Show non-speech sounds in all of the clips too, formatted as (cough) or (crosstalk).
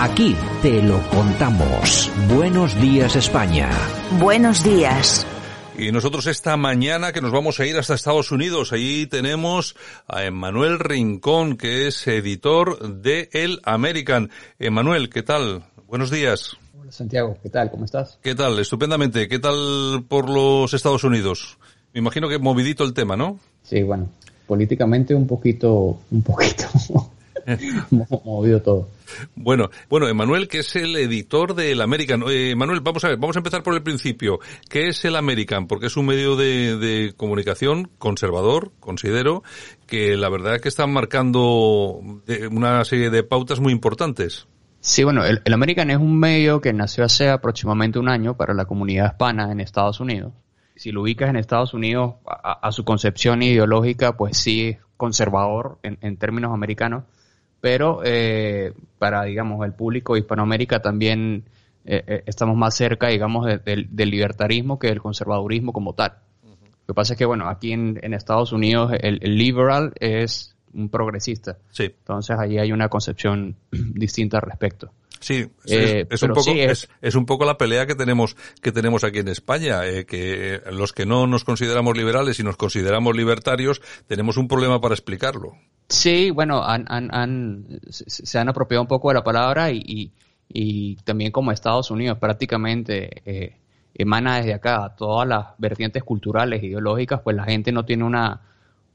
Aquí te lo contamos. Buenos días España. Buenos días. Y nosotros esta mañana que nos vamos a ir hasta Estados Unidos, allí tenemos a Emanuel Rincón, que es editor de El American. Emanuel, ¿qué tal? Buenos días. Hola Santiago, ¿qué tal? ¿Cómo estás? ¿Qué tal? Estupendamente. ¿Qué tal por los Estados Unidos? Me imagino que movidito el tema, ¿no? Sí, bueno, políticamente un poquito, un poquito (laughs) (laughs) movido todo. Bueno, bueno, Emanuel, que es el editor del American. Eh, Emanuel, vamos a ver, vamos a empezar por el principio. ¿Qué es el American? Porque es un medio de, de comunicación conservador, considero, que la verdad es que está marcando una serie de pautas muy importantes. Sí, bueno, el, el, American es un medio que nació hace aproximadamente un año para la comunidad hispana en Estados Unidos. Si lo ubicas en Estados Unidos, a, a su concepción ideológica, pues sí es conservador en, en términos americanos pero eh, para, digamos, el público de Hispanoamérica también eh, eh, estamos más cerca, digamos, de, de, del libertarismo que del conservadurismo como tal. Uh -huh. Lo que pasa es que, bueno, aquí en, en Estados Unidos el, el, liberal es un progresista. Sí. Entonces ahí hay una concepción (clears throat) distinta al respecto. Sí, eh, es, es un poco sí, es, es, es, un poco la pelea que tenemos que tenemos aquí en España, eh, que los que no nos consideramos liberales y nos consideramos libertarios tenemos un problema para explicarlo. Sí, bueno, han, han, han, se han apropiado un poco de la palabra y, y, y también como Estados Unidos prácticamente eh, emana desde acá todas las vertientes culturales, ideológicas, pues la gente no tiene una,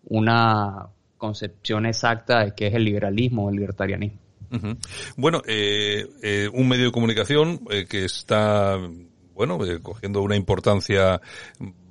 una concepción exacta de qué es el liberalismo o el libertarianismo. Bueno, eh, eh, un medio de comunicación eh, que está, bueno, cogiendo una importancia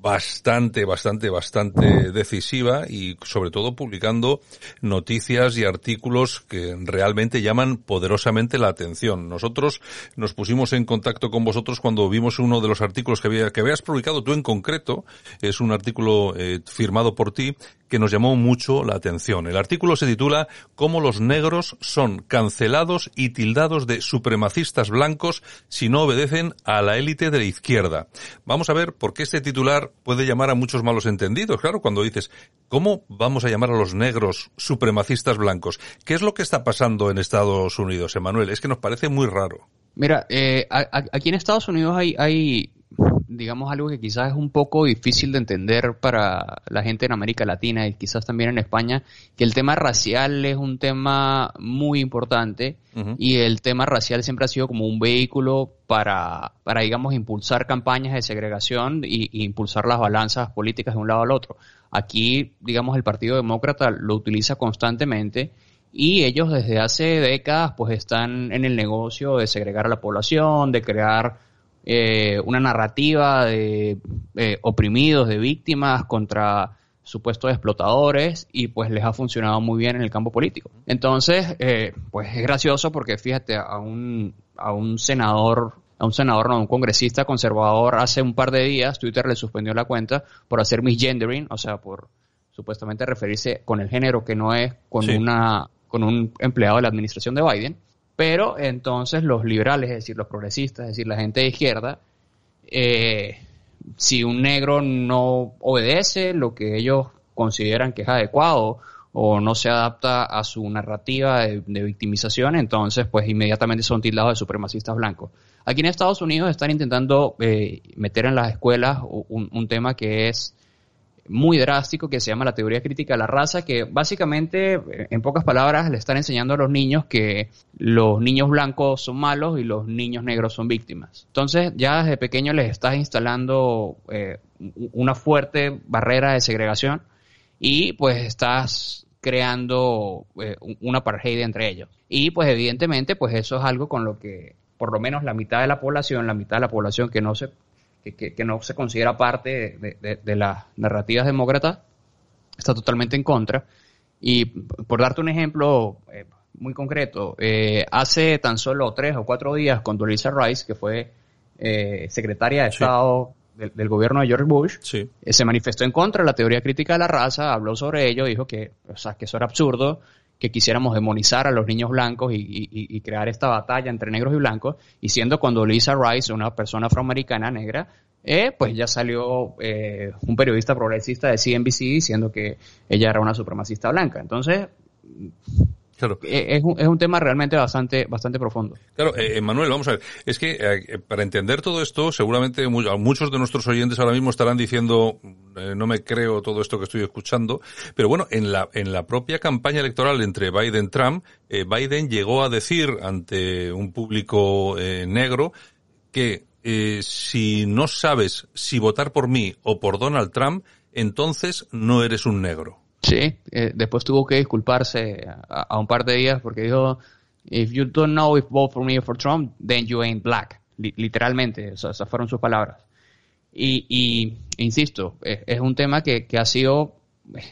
bastante, bastante, bastante decisiva y sobre todo publicando noticias y artículos que realmente llaman poderosamente la atención. Nosotros nos pusimos en contacto con vosotros cuando vimos uno de los artículos que, había, que habías publicado tú en concreto. Es un artículo eh, firmado por ti que nos llamó mucho la atención. El artículo se titula Cómo los negros son cancelados y tildados de supremacistas blancos si no obedecen a la élite de la izquierda. Vamos a ver por qué este titular puede llamar a muchos malos entendidos. Claro, cuando dices, ¿cómo vamos a llamar a los negros supremacistas blancos? ¿Qué es lo que está pasando en Estados Unidos, Emanuel? Es que nos parece muy raro. Mira, eh, aquí en Estados Unidos hay digamos, algo que quizás es un poco difícil de entender para la gente en América Latina y quizás también en España, que el tema racial es un tema muy importante uh -huh. y el tema racial siempre ha sido como un vehículo para, para digamos, impulsar campañas de segregación y, y impulsar las balanzas políticas de un lado al otro. Aquí, digamos, el Partido Demócrata lo utiliza constantemente y ellos desde hace décadas pues están en el negocio de segregar a la población, de crear eh, una narrativa de eh, oprimidos, de víctimas contra supuestos explotadores y pues les ha funcionado muy bien en el campo político. Entonces, eh, pues es gracioso porque fíjate, a un, a un senador, a un senador, no, a un congresista conservador hace un par de días Twitter le suspendió la cuenta por hacer misgendering, o sea, por supuestamente referirse con el género que no es con sí. una con un empleado de la administración de Biden, pero entonces los liberales, es decir, los progresistas, es decir, la gente de izquierda, eh, si un negro no obedece lo que ellos consideran que es adecuado o no se adapta a su narrativa de, victimización, entonces pues inmediatamente son tildados de supremacistas blancos. Aquí en Estados Unidos están intentando eh, meter en las escuelas un tema que es muy drástico que se llama la teoría crítica de la raza, que básicamente, en pocas palabras, le están enseñando a los niños que los niños blancos son malos y los niños negros son víctimas. Entonces, ya desde pequeño les estás instalando eh, una fuerte barrera de segregación y pues estás creando eh, una apartheid entre ellos. Y pues evidentemente, pues eso es algo con lo que por lo menos la mitad de la población, la mitad de la población que no se que, que, que, no se considera parte de, de, de, las narrativas demócratas, está totalmente en contra. Y por darte un ejemplo eh, muy concreto, eh, hace tan solo tres o cuatro días con Dolisa Rice, que fue eh, secretaria de sí. Estado del, del, gobierno de George Bush, sí. Eh, se manifestó en contra de la teoría crítica de la raza, habló sobre ello, dijo que, o sea, que eso era absurdo, que quisiéramos demonizar a los niños blancos y, y, y, crear esta batalla entre negros y blancos, y siendo cuando Lisa Rice, una persona afroamericana negra, eh, pues ya salió eh, un periodista progresista de CNBC diciendo que ella era una supremacista blanca. Entonces, Claro. Eh, es un, es un tema realmente bastante, bastante profundo. Claro, eh, Manuel, vamos a ver. Es que eh, para entender todo esto, seguramente muchos de nuestros oyentes ahora mismo estarán diciendo, eh, no me creo todo esto que estoy escuchando. Pero bueno, en la, en la propia campaña electoral entre Biden y Trump, eh, Biden llegó a decir ante un público eh, negro que eh, si no sabes si votar por mí o por Donald Trump, entonces no eres un negro. Sí, eh, después tuvo que disculparse a, un par de días porque dijo, if you don't know if vote for me or for Trump, then you ain't black. Li literalmente, esas fueron sus palabras. Y, y insisto, es, es, un tema que, que ha sido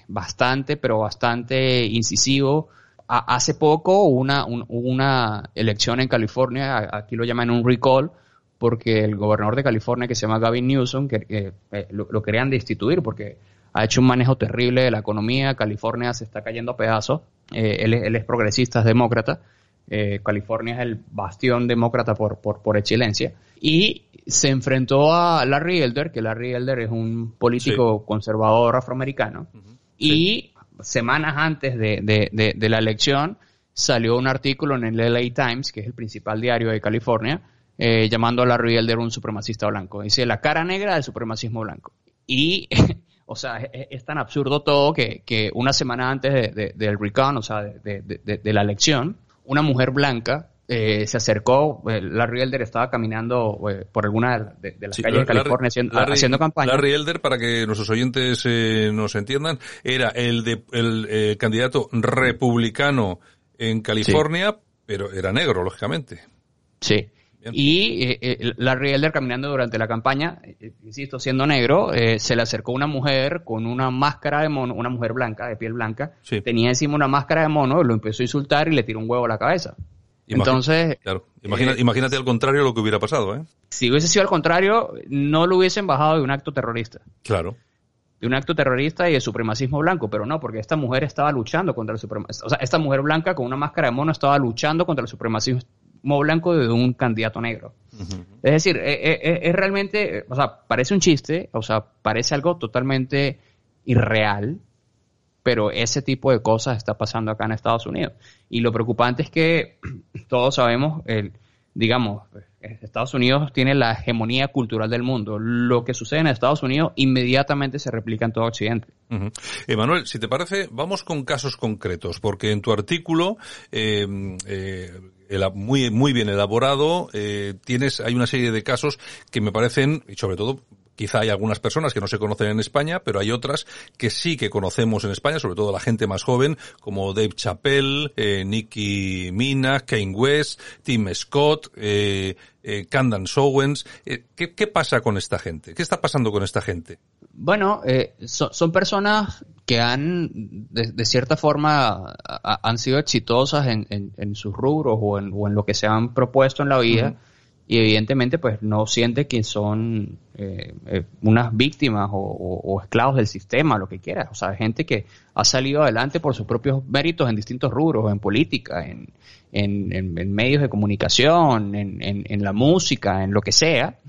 bastante, pero bastante incisivo. Hace poco una, un, una elección en California, aquí lo llaman un recall, porque el gobernador de California, que se llama Gavin Newsom, que, eh, lo, querían destituir porque ha hecho un manejo terrible de la economía, California se está cayendo a pedazos, eh, él, él, es progresista, es demócrata, eh, California es el bastión demócrata por, por, por excelencia, y se enfrentó a Larry Elder, que Larry Elder es un político sí. conservador afroamericano, uh -huh. y sí. semanas antes de, de, de, de, la elección salió un artículo en el LA Times, que es el principal diario de California, eh, llamando a Larry Elder un supremacista blanco. Dice la cara negra del supremacismo blanco. Y (laughs) O sea, es, es, tan absurdo todo que, que una semana antes de, de, del recon, o sea, de, de, la elección, una mujer blanca eh, se acercó, eh, Larry Elder estaba caminando eh, por alguna de, las sí, calles de California haciendo, Larry, haciendo, campaña. Larry Elder, para que nuestros oyentes eh, nos entiendan, era el, de, el eh, candidato republicano en California, sí. pero era negro, lógicamente. Sí. Bien. Y eh, eh, Larry Elder caminando durante la campaña, eh, insisto, siendo negro, se le acercó una mujer con una máscara de mono, una mujer blanca, de piel blanca, sí. tenía encima una máscara de mono, lo empezó a insultar y le tiró un huevo a la cabeza. Imagina, Entonces, claro. Imagina, imagínate al contrario lo que hubiera pasado, ¿eh? Si hubiese sido al contrario, no lo hubiesen bajado de un acto terrorista. Claro de un acto terrorista y de supremacismo blanco, pero no, porque esta mujer estaba luchando contra el supremacismo, o sea, esta mujer blanca con una máscara de mono estaba luchando contra el supremacismo blanco de un candidato negro. Uh -huh. Es decir, es, eh, es, eh, es, realmente, o sea, parece un chiste, o sea, parece algo totalmente irreal, pero ese tipo de cosas está pasando acá en Estados Unidos. Y lo preocupante es que (clears throat) todos sabemos, el, digamos, Estados Unidos tiene la hegemonía cultural del mundo. Lo que sucede en Estados Unidos inmediatamente se replica en todo Occidente. Uh -huh. Emanuel, si te parece, vamos con casos concretos, porque en tu artículo eh, eh, muy, muy bien elaborado, eh, tienes, hay una serie de casos que me parecen, y sobre todo, quizá hay algunas personas que no se conocen en España, pero hay otras que sí que conocemos en España, sobre todo la gente más joven, como Dave Chappelle, eh, Nicki Minaj, Kane West, Tim Scott, eh, eh, Candace Owens. Eh, ¿qué, ¿qué, pasa con esta gente? ¿Qué está pasando con esta gente? Bueno, eh, so, son personas que han, de, de cierta forma, a, han sido exitosas en, en, en, sus rubros o en, o en lo que se han propuesto en la vida. Uh -huh y evidentemente pues no siente que son eh, eh, unas víctimas o, o, o, esclavos del sistema, lo que quiera. O sea, gente que ha salido adelante por sus propios méritos en distintos rubros, en política, en medios de comunicación, en, la música, en lo que sea.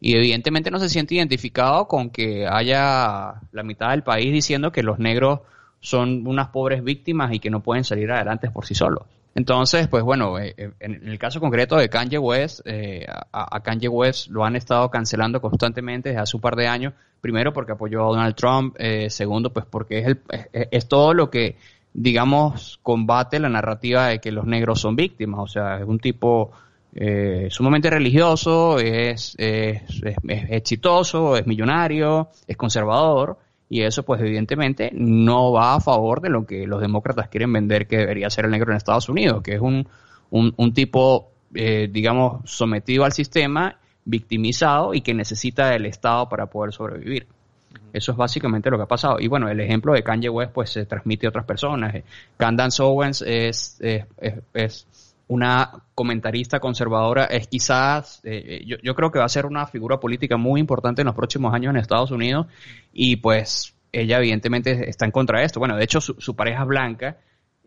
Y evidentemente no se siente identificado con que haya la mitad del país diciendo que los negros son unas pobres víctimas y que no pueden salir adelante por sí solos. Entonces, pues bueno, eh, eh, en el caso concreto de Kanye West, eh, a, Kanye West lo han estado cancelando constantemente desde hace un par de años. Primero porque apoyó a Donald Trump, eh, segundo pues porque es, el, es, todo lo que, digamos, combate la narrativa de que los negros son víctimas. O sea, es un tipo eh, sumamente religioso, es, es, es exitoso, es millonario, es conservador y eso pues evidentemente no va a favor de lo que los demócratas quieren vender que debería ser el negro en Estados Unidos, que es un, un, un tipo, eh, digamos, sometido al sistema, victimizado y que necesita del Estado para poder sobrevivir. Eso es básicamente lo que ha pasado. Y bueno, el ejemplo de Kanye West pues se transmite a otras personas. Candace Owens es, es, es, es una comentarista conservadora, es quizás, eh, yo, yo, creo que va a ser una figura política muy importante en los próximos años en Estados Unidos y pues ella evidentemente está en contra de esto. Bueno, de hecho su, su pareja es blanca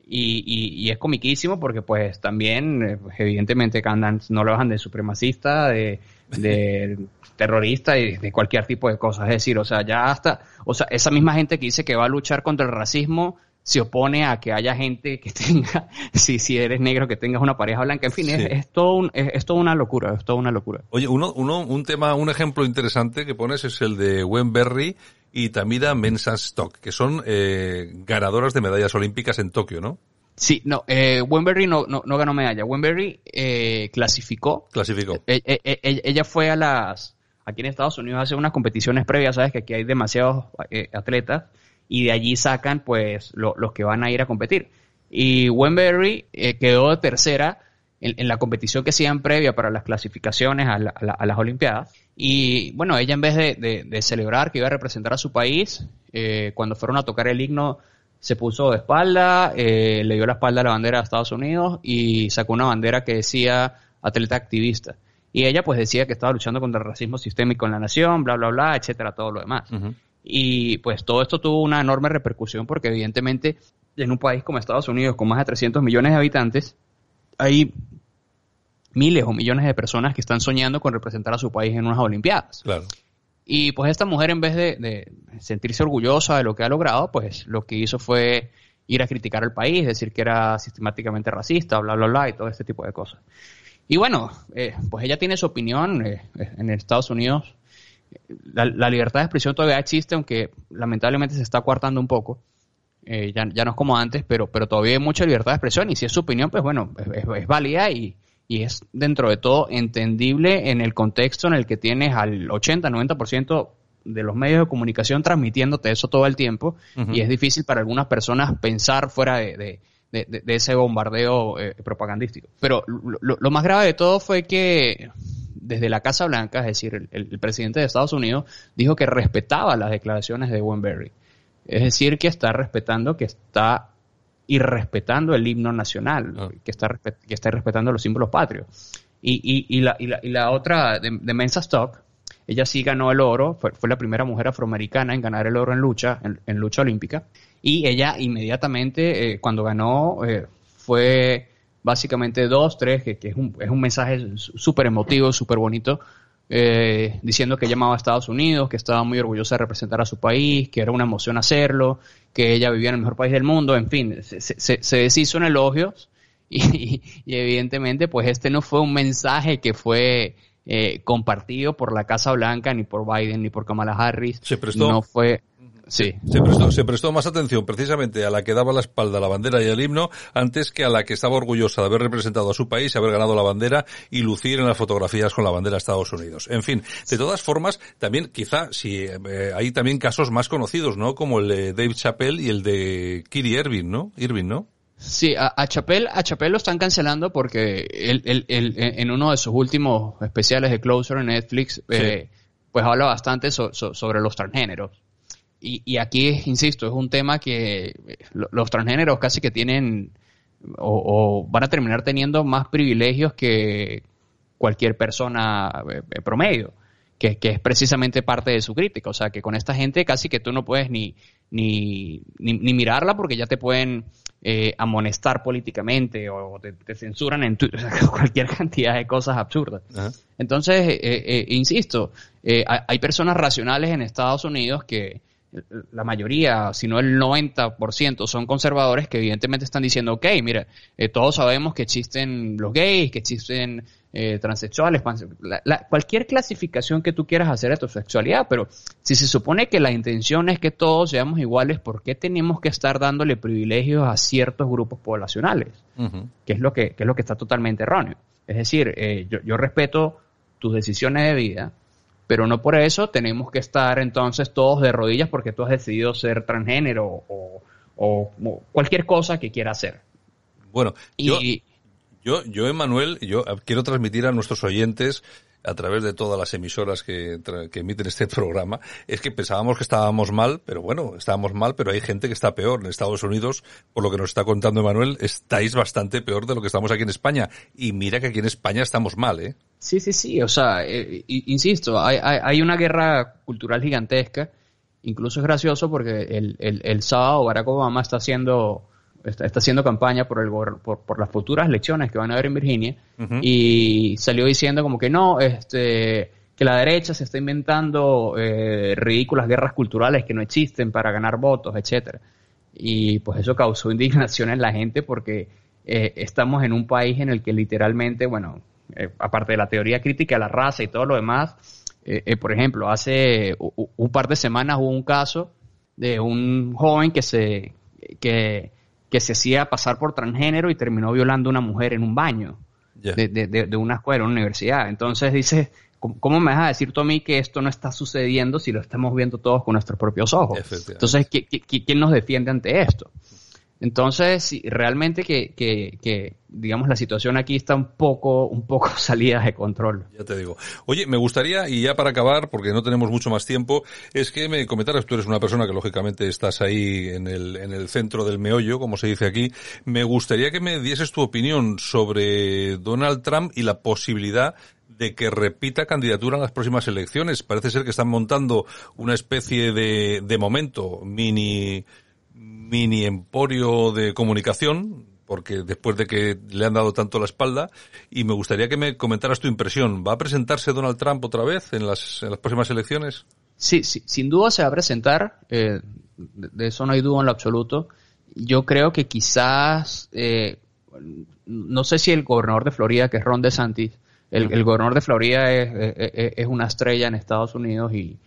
y, y, y, es comiquísimo porque pues también eh, evidentemente andan, no lo bajan de supremacista, de, de (laughs) terrorista y de cualquier tipo de cosas. Es decir, o sea, ya hasta, o sea, esa misma gente que dice que va a luchar contra el racismo se opone a que haya gente que tenga, (laughs) si, si eres negro, que tengas una pareja blanca. En fin, es, es, todo un, es, es, toda una locura, es toda una locura. Oye, uno, uno, un tema, un ejemplo interesante que pones es el de Wenberry y Tamira Mensah-Stock, que son eh, ganadoras de medallas olímpicas en Tokio, ¿no? Sí, no, eh, Wenberry no, no, no ganó medalla. Wenberry eh, clasificó. Clasificó. Eh, eh, eh, ella fue a las, aquí en Estados Unidos hace unas competiciones previas, sabes que aquí hay demasiados atletas y de allí sacan pues lo, los que van a ir a competir. Y Wenberry quedó tercera en, la competición que hacían previa para las clasificaciones a, la, las Olimpiadas. Y bueno, ella en vez de, celebrar que iba a representar a su país, cuando fueron a tocar el himno se puso de espalda, eh, le dio la espalda a la bandera de Estados Unidos y sacó una bandera que decía atleta activista. Y ella pues decía que estaba luchando contra el racismo sistémico en la nación, bla, bla, bla, etcétera, todo lo demás. Y pues todo esto tuvo una enorme repercusión porque evidentemente en un país como Estados Unidos con más de 300 millones de habitantes hay miles o millones de personas que están soñando con representar a su país en unas Olimpiadas. Claro. Y pues esta mujer en vez de, de, sentirse orgullosa de lo que ha logrado, pues lo que hizo fue ir a criticar al país, decir que era sistemáticamente racista, bla, bla, bla, y todo este tipo de cosas. Y bueno, eh, pues ella tiene su opinión eh, en Estados Unidos. La, la, libertad de expresión todavía existe, aunque lamentablemente se está coartando un poco. Eh, ya, ya, no es como antes, pero, pero todavía hay mucha libertad de expresión y si es su opinión, pues bueno, es, válida y, y es dentro de todo entendible en el contexto en el que tienes al 80-90% de los medios de comunicación transmitiéndote eso todo el tiempo uh -huh. y es difícil para algunas personas pensar fuera de, de, de, de ese bombardeo eh, propagandístico. Pero lo, lo, más grave de todo fue que desde la Casa Blanca, es decir, el, el, presidente de Estados Unidos dijo que respetaba las declaraciones de Wenberry. Es decir, que está respetando, que está y respetando el himno nacional, oh. que, está, que está respetando los símbolos patrios. Y, y, y, la, y, la, y la otra de, de Mensa Stock, ella sí ganó el oro, fue, fue, la primera mujer afroamericana en ganar el oro en lucha, en, en lucha olímpica, y ella inmediatamente, eh, cuando ganó, eh, fue básicamente dos, tres, que, que es, un, es un mensaje súper emotivo, súper bonito, eh, diciendo que llamaba a Estados Unidos, que estaba muy orgullosa de representar a su país, que era una emoción hacerlo, que ella vivía en el mejor país del mundo, en fin, se, se, se deshizo en elogios y, (laughs) y, evidentemente pues este no fue un mensaje que fue eh, compartido por la Casa Blanca, ni por Biden, ni por Kamala Harris. Se prestó. No fue, Sí. Se prestó, se prestó más atención precisamente a la que daba la espalda a la bandera y al himno antes que a la que estaba orgullosa de haber representado a su país, haber ganado la bandera y lucir en las fotografías con la bandera de Estados Unidos. En fin, de todas formas, también quizá si eh, hay también casos más conocidos, ¿no? Como el de Dave Chappelle y el de Kiri Irving, ¿no? Irving, ¿no? Sí, a, a Chappelle, a Chappelle lo están cancelando porque él, él, él, en uno de sus últimos especiales de Closer en Netflix, sí. eh, pues habla bastante so, so, sobre los transgéneros. Y, y, aquí, insisto, es un tema que los transgéneros casi que tienen o, o, van a terminar teniendo más privilegios que cualquier persona eh, promedio, que, que, es precisamente parte de su crítica. O sea, que con esta gente casi que tú no puedes ni, ni, ni, ni mirarla porque ya te pueden eh, amonestar políticamente o te, te censuran en tu, (laughs) o sea, cualquier cantidad de cosas absurdas. Entonces, eh, eh, insisto, eh, hay personas racionales en Estados Unidos que la mayoría, si no el 90%, son conservadores que evidentemente están diciendo, ok, mira, eh, todos sabemos que existen los gays, que existen eh, transexuales, la, la, cualquier clasificación que tú quieras hacer de tu sexualidad, pero si se supone que la intención es que todos seamos iguales, ¿por qué tenemos que estar dándole privilegios a ciertos grupos poblacionales? Uh -huh. que, es lo que, que, es lo que está totalmente erróneo. Es decir, eh, yo, yo respeto tus decisiones de vida, pero no por eso tenemos que estar entonces todos de rodillas porque tú has decidido ser transgénero o, o, o cualquier cosa que quiera hacer. Bueno, y, yo, yo, yo, Emanuel, yo quiero transmitir a nuestros oyentes a través de todas las emisoras que, emiten este (laughs) programa, es que pensábamos que estábamos mal, pero bueno, estábamos mal, pero hay gente que está peor. En Estados Unidos, por lo que nos está contando Emanuel, estáis bastante peor de lo que estamos aquí en España. Y mira que aquí en España estamos mal, ¿eh? Sí, sí, sí. O sea, eh, insisto, hay, hay, hay, una guerra cultural gigantesca. Incluso es gracioso porque el, el, el sábado Barack Obama está haciendo está, está haciendo campaña por, el, por, por, las futuras elecciones que van a haber en Virginia uh -huh. y salió diciendo como que no, este que la derecha se está inventando eh, ridículas guerras culturales que no existen para ganar votos, etcétera. y pues eso causó (laughs) indignación en la gente porque eh, estamos en un país en el que literalmente, bueno, eh, aparte de la teoría crítica a la raza y todo lo demás, por ejemplo, hace un par de semanas hubo un caso de un joven que se, que, que se hacía pasar por transgénero y terminó violando a una mujer en un baño de, de, de, una escuela, una universidad. Entonces dice, ¿cómo me vas a decir tú a mí que esto no está sucediendo si lo estamos viendo todos con nuestros propios ojos? Entonces, quién nos defiende ante esto? Entonces, realmente que, que, digamos, la situación aquí está un poco, un poco (laughs) salida de control. Ya te digo. Oye, me gustaría, y ya para acabar, porque no tenemos mucho más tiempo, es que me comentaras, tú eres una persona que lógicamente estás ahí en el, en el centro del meollo, como se dice aquí, me gustaría que me dieses tu opinión sobre Donald Trump y la posibilidad de que repita candidatura en las próximas elecciones. Parece ser que están montando una especie de, de momento, mini, mini emporio de comunicación, porque después de que le han dado tanto la espalda, y me gustaría que me comentaras tu impresión. ¿Va a presentarse Donald Trump otra vez en las, en las próximas elecciones? Sí, sí, sin duda se va a presentar, eh, de eso no hay duda en lo absoluto. Yo creo que quizás, eh, no sé si el gobernador de Florida, que es Ron DeSantis, el, el gobernador de Florida es, es, es, una estrella en Estados Unidos y,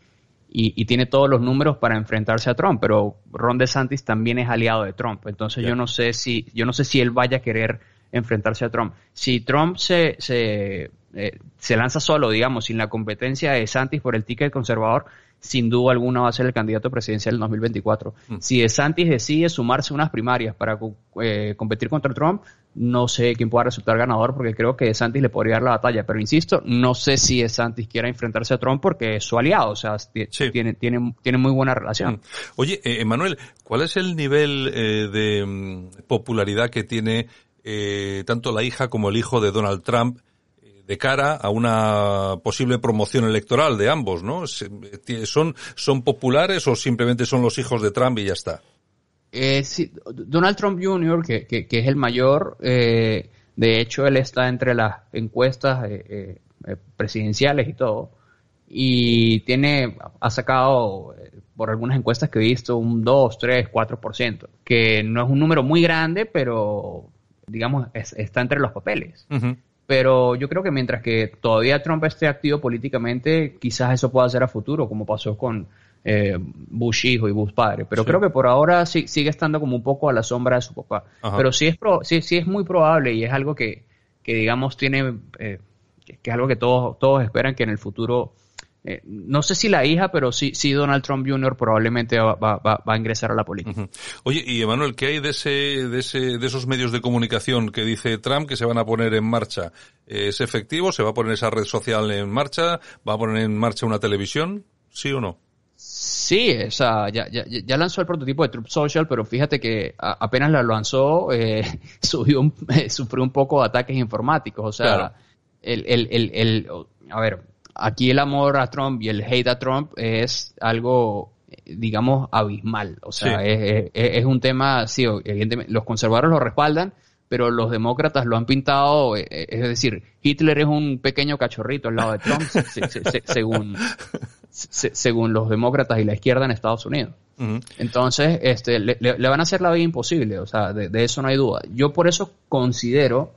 y, tiene todos los números para enfrentarse a Trump, pero Ron DeSantis también es aliado de Trump. Entonces yo no sé si yo no sé si él vaya a querer enfrentarse a Trump. Si Trump se, se, eh, se lanza solo, digamos, sin la competencia de DeSantis por el ticket conservador, sin duda alguna va a ser el candidato presidencial en 2024. Mm. Si DeSantis decide sumarse a unas primarias para eh, competir contra Trump, no sé quién pueda resultar ganador porque creo que DeSantis le podría dar la batalla. Pero insisto, no sé si DeSantis quiera enfrentarse a Trump porque es su aliado, o sea, tiene, tiene, tiene muy buena relación. Mm. Oye, eh, Emanuel, ¿cuál es el nivel eh, de mm, popularidad que tiene eh, tanto la hija como el hijo de Donald Trump de cara a una posible promoción electoral de ambos, ¿no? ¿Son, son populares o simplemente son los hijos de Trump y ya está? Eh, sí, Donald Trump Jr., que, que, que es el mayor, eh, de hecho él está entre las encuestas eh, eh presidenciales y todo, y tiene, ha sacado por algunas encuestas que he visto un 2, 3, 4%, que no es un número muy grande, pero digamos está entre los papeles. Pero yo creo que mientras que todavía Trump esté activo políticamente, quizás eso pueda ser a futuro, como pasó con eh, Bush hijo y Bush padre. Pero creo que por ahora sí, sigue estando como un poco a la sombra de su papá. Pero sí es, sí, sí es muy probable y es algo que, que digamos, tiene, eh, que es algo que todos, todos esperan que en el futuro eh, no sé si la hija, pero sí, sí Donald Trump Jr. probablemente va, va, va a ingresar a la política. Oye, y Emanuel, ¿qué hay de ese, de ese, de esos medios de comunicación que dice Trump que se van a poner en marcha? ¿Es efectivo? ¿Se va a poner esa red social en marcha? ¿Va a poner en marcha una televisión? ¿Sí o no? Sí, o sea, ya, ya, ya, lanzó el prototipo de Trump Social, pero fíjate que apenas lo lanzó, eh, (laughs) subió un, (laughs) sufrió un poco de ataques informáticos. O sea, el, el, el, el, a ver, aquí el amor a Trump y el hate a Trump es algo, digamos, abismal. O sea, es, un tema, sí, evidentemente, los conservadores lo respaldan, pero los demócratas lo han pintado, eh, eh, es decir, Hitler es un pequeño cachorrito al lado de Trump, según, según los demócratas y la izquierda en Estados Unidos. Entonces, este, le, van a hacer la vida imposible, o sea, de, eso no hay duda. Yo por eso considero,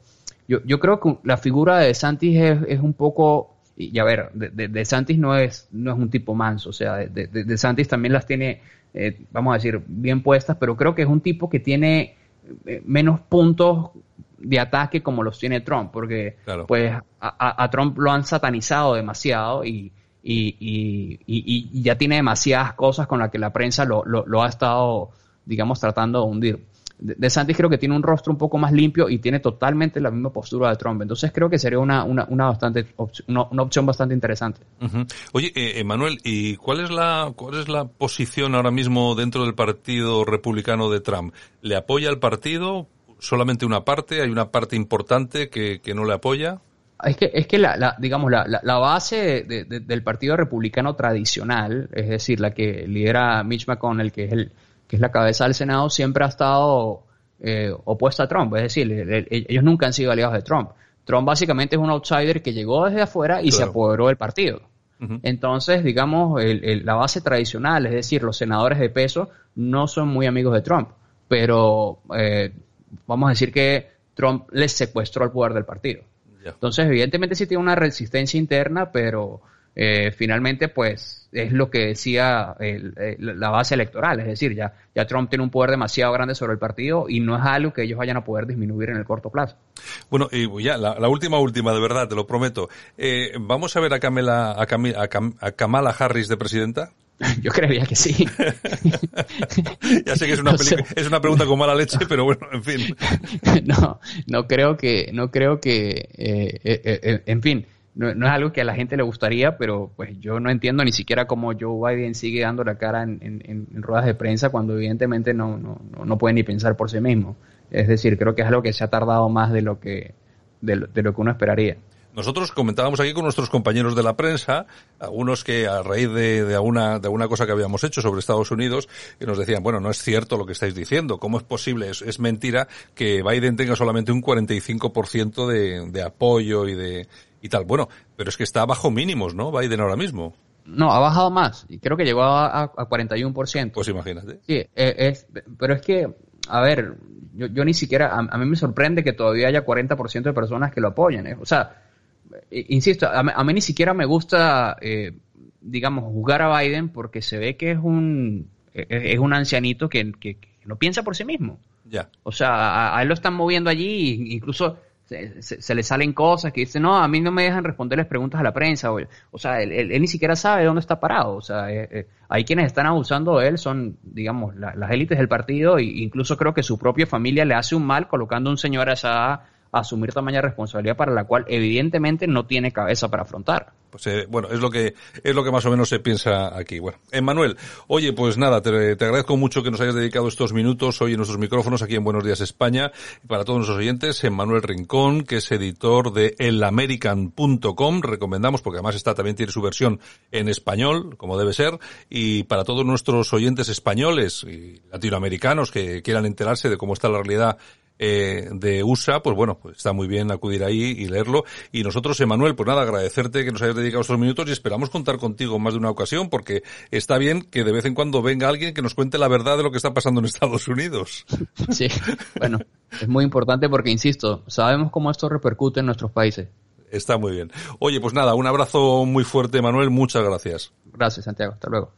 yo, yo creo que la figura de Santis es, es un poco y, a ver, de, de, Santis no es, no es un tipo manso, o sea, de, de Santis también las tiene, eh, vamos a decir, bien puestas, pero creo que es un tipo que tiene eh, menos puntos de ataque como los tiene Trump, porque pues a, a, Trump lo han satanizado demasiado y, y, y, y, ya tiene demasiadas cosas con las que la prensa lo, lo, lo ha estado, digamos, tratando de hundir de Santis creo que tiene un rostro un poco más limpio y tiene totalmente la misma postura de Trump. Entonces creo que sería una, una, una bastante una, opción bastante interesante. Oye, eh, Emanuel, ¿y cuál es la cuál es la posición ahora mismo dentro del partido republicano de Trump? ¿Le apoya el partido? ¿Solamente una parte? ¿Hay una parte importante que, que no le apoya? Es que, es que la, la digamos, la, la, base del Partido Republicano tradicional, es decir, la que lidera Mitch McConnell, que es el, que es la cabeza del Senado, siempre ha estado eh, opuesta a Trump. Es decir, ellos nunca han sido aliados de Trump. Trump básicamente es un outsider que llegó desde afuera y se apoderó del partido. Entonces, digamos, la base tradicional, es decir, los senadores de peso, no son muy amigos de Trump. pero eh, vamos a decir que Trump les secuestró el poder del partido. Entonces, evidentemente sí tiene una resistencia interna, pero eh, finalmente, pues, es lo que decía la base electoral, es decir, ya, ya Trump tiene un poder demasiado grande sobre el partido y no es algo que ellos vayan a poder disminuir en el corto plazo. Bueno, y ya, la, última, última, de verdad, te lo prometo. Eh, ¿Vamos a ver a, Kamala, a, a, Kamala Harris de presidenta? (laughs) Yo creía que sí. (laughs) ya sé que es una, es una pregunta con mala leche, pero bueno, en fin. (laughs) no, no creo que, no creo que, eh, en fin, no, es algo que a la gente le gustaría, pero pues yo no entiendo ni siquiera cómo Joe Biden sigue dando la cara en, ruedas de prensa cuando evidentemente no, no, no, puede ni pensar por sí mismo. Es decir, creo que es algo que se ha tardado más de lo que, de lo, que uno esperaría. Nosotros comentábamos aquí con nuestros compañeros de la prensa, algunos que a raíz de, de, una, de una cosa que habíamos hecho sobre Estados Unidos, que nos decían, bueno, no es cierto lo que estáis diciendo, ¿cómo es posible? Es, es mentira que Biden tenga solamente un 45% de, de apoyo y de, y tal. Bueno, pero es que está bajo mínimos, ¿no? Biden ahora mismo. No, ha bajado más. Y creo que llegó a, a, 41%. Pues imagínate. Sí, e, es, pero es que, a ver, yo, yo ni siquiera, a, mí me sorprende que todavía haya 40% de personas que lo apoyen. ¿eh? O sea, insisto, a, mí ni siquiera me gusta, eh, digamos, juzgar a Biden porque se ve que es un, e, e, es un ancianito que, que, no piensa por sí mismo. Ya. O sea, a, él lo están moviendo allí, incluso se, le salen cosas que dicen, no, a mí no me dejan responderles preguntas a la prensa. O, o sea, él, ni siquiera sabe dónde está parado. O sea, eh, eh, hay quienes están abusando de él, son, digamos, las élites del partido e incluso creo que su propia familia le hace un mal colocando un señor a asumir tamaña responsabilidad para la cual evidentemente no tiene cabeza para afrontar. Pues eh, bueno, es lo que es lo que más o menos se piensa aquí. Bueno, Emmanuel, oye, pues nada, te, agradezco mucho que nos hayas dedicado estos minutos hoy en nuestros micrófonos aquí en Buenos Días España. Y para todos nuestros oyentes, Emmanuel Rincón, que es editor de elamerican.com, recomendamos porque además está también tiene su versión en español, como debe ser, y para todos nuestros oyentes españoles y latinoamericanos que quieran enterarse de cómo está la realidad eh, de USA, pues bueno, pues está muy bien acudir ahí y leerlo. Y nosotros, Emanuel, pues nada, agradecerte que nos hayas dedicado estos minutos y esperamos contar contigo más de una ocasión, porque está bien que de vez en cuando venga alguien que nos cuente la verdad de lo que está pasando en Estados Unidos. (laughs) Sí, bueno, es muy importante porque, insisto, sabemos cómo esto repercute en nuestros países. Está muy bien. Oye, pues nada, un abrazo muy fuerte, Manuel. Muchas gracias. Gracias, Santiago. Hasta luego.